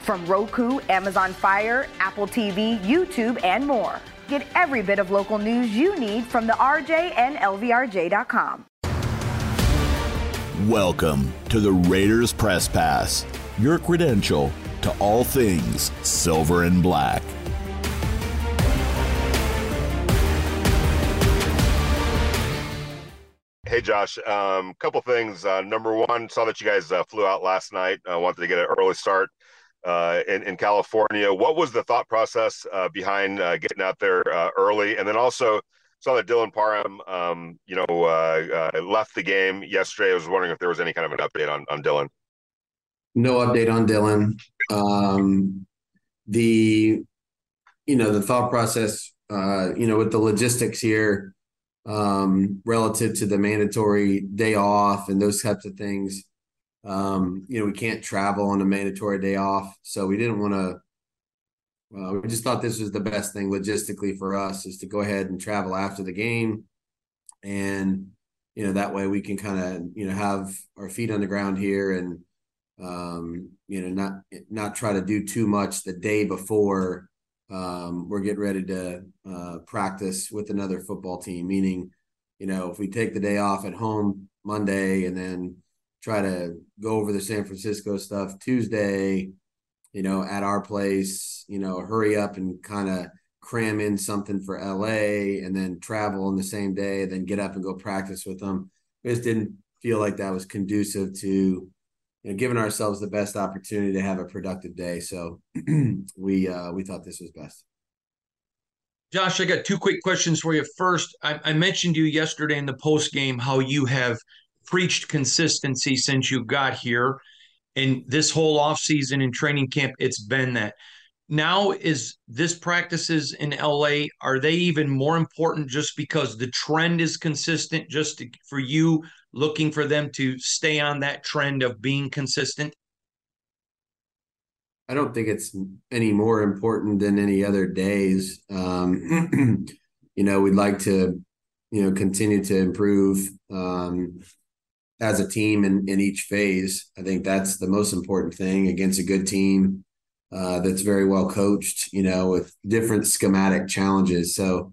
From Roku, Amazon Fire, Apple TV, YouTube, and more. Get every bit of local news you need from the RJ and LVRJ.com. Welcome to the Raiders Press Pass, your credential to all things silver and black. Hey Josh, a um, couple things. Uh, number one, saw that you guys uh, flew out last night. I uh, wanted to get an early start uh, in, in California. What was the thought process uh, behind uh, getting out there uh, early? And then also saw that Dylan Parham, um, you know, uh, uh, left the game yesterday. I was wondering if there was any kind of an update on, on Dylan. No update on Dylan. Um, the, you know, the thought process, you know, with the logistics here um, relative to the mandatory day off and those types of things um, you know, we can't travel on a mandatory day off, so we didn't want to. Uh, we just thought this was the best thing logistically for us is to go ahead and travel after the game, and you know that way we can kind of you know have our feet on the ground here and um, you know not not try to do too much the day before um, we're getting ready to uh, practice with another football team. Meaning, you know, if we take the day off at home Monday and then try to go over the San Francisco stuff Tuesday, you know, at our place, you know, hurry up and kind of cram in something for LA and then travel on the same day, then get up and go practice with them. We just didn't feel like that was conducive to you know giving ourselves the best opportunity to have a productive day. So we uh we thought this was best. Josh, I got two quick questions for you. First, I, I mentioned you yesterday in the post game how you have preached consistency since you got here. And this whole offseason and training camp, it's been that. Now is this practices in LA, are they even more important just because the trend is consistent, just to, for you looking for them to stay on that trend of being consistent? I don't think it's any more important than any other days. Um, you know, we'd like to, you know, continue to improve. Um, as a team in, in each phase. I think that's the most important thing against a good team uh, that's very well coached, you know, with different schematic challenges. So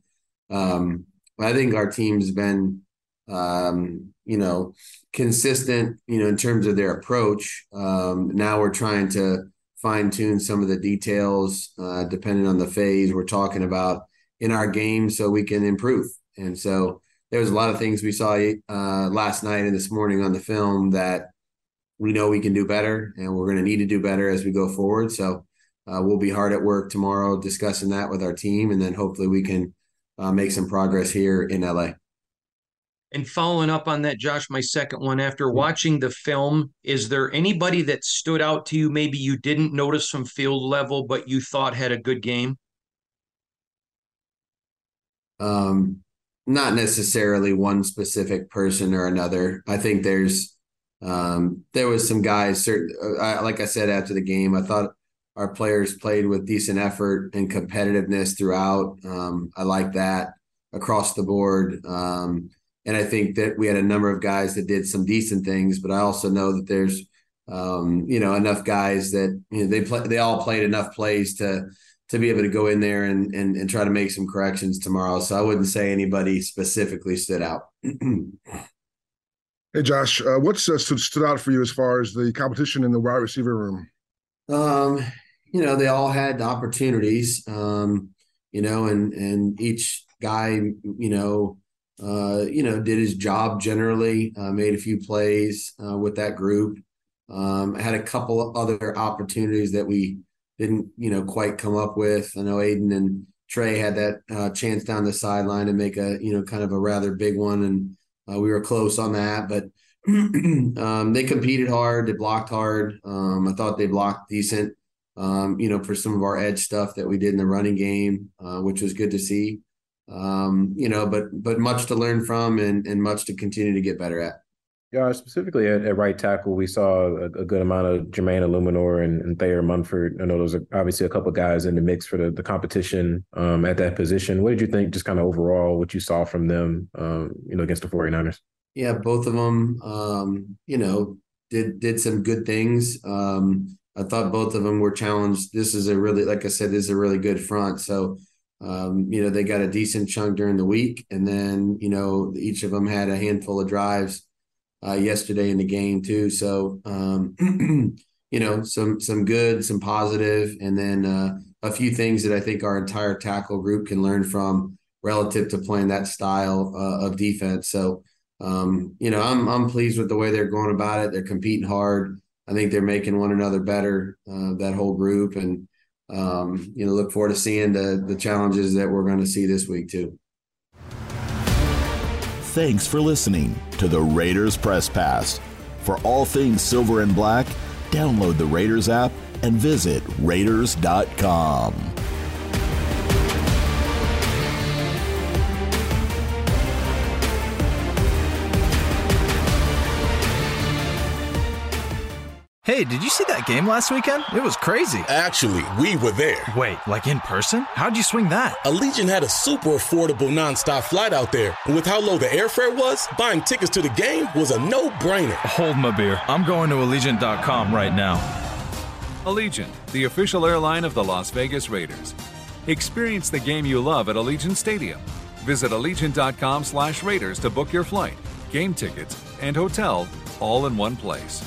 um, I think our team's been, um, you know, consistent, you know, in terms of their approach. Um, now we're trying to fine tune some of the details uh, depending on the phase we're talking about in our game so we can improve. And so, there was a lot of things we saw uh, last night and this morning on the film that we know we can do better, and we're going to need to do better as we go forward. So uh, we'll be hard at work tomorrow discussing that with our team, and then hopefully we can uh, make some progress here in LA. And following up on that, Josh, my second one, after watching the film, is there anybody that stood out to you? Maybe you didn't notice from field level, but you thought had a good game? Um, not necessarily one specific person or another. I think there's um, there was some guys. Certain, uh, like I said after the game, I thought our players played with decent effort and competitiveness throughout. Um, I like that across the board. Um, and I think that we had a number of guys that did some decent things, but I also know that there's um, you know enough guys that you know they play they all played enough plays to to be able to go in there and, and, and try to make some corrections tomorrow. So I wouldn't say anybody specifically stood out. hey, Josh, uh, what's uh, stood out for you as far as the competition in the wide receiver room? Um, you know, they all had opportunities, um, you know, and, and each guy, you know, uh, you know, did his job generally, uh, made a few plays uh, with that group. Um, had a couple other opportunities that we didn't you know quite come up with. I know Aidan and Tre had that uh, chance down the sideline to make a you know kind of a rather big one, and uh, we were close on that, but. um, they competed hard. They blocked hard. Um, I thought they blocked decent. Um, you know, for some of our edge stuff that we did in the running game, uh, which was good to see. Um, you know, but but much to learn from and and much to continue to get better at. Yeah, specifically at, at, right tackle, we saw a, a, good amount of Jermaine Eluemunor and, and Thayer Munford. I know those are obviously a couple guys in the mix for the, the competition um, at that position. What did you think, just kind of overall, what you saw from them, um, you know, against the 49ers? Yeah, both of them, um, you know, did did some good things. Um, I thought both of them were challenged. This is a really, like I said, this is a really good front. So, um, you know, they got a decent chunk during the week, and then you know, each of them had a handful of drives uh, yesterday in the game too. So um, you know, some some good, some positive, and then uh, a few things that I think our entire tackle group can learn from relative to playing that style uh, of defense. So um, you know, I'm I'm pleased with the way they're going about it. They're competing hard. I think they're making one another better. Uh, that whole group, and um, you know, look forward to seeing the the challenges that we're going to see this week too. Thanks for listening to the Raiders Press Pass. For all things silver and black, download the Raiders app and visit Raiders.com. Hey, did you see that game last weekend? It was crazy. Actually, we were there. Wait, like in person? How'd you swing that? Allegiant had a super affordable nonstop flight out there. And with how low the airfare was, buying tickets to the game was a no brainer. Hold my beer. I'm going to Allegiant.com right now. Allegiant, the official airline of the Las Vegas Raiders. Experience the game you love at Allegiant Stadium. Visit Allegiant.com slash Raiders to book your flight, game tickets, and hotel all in one place.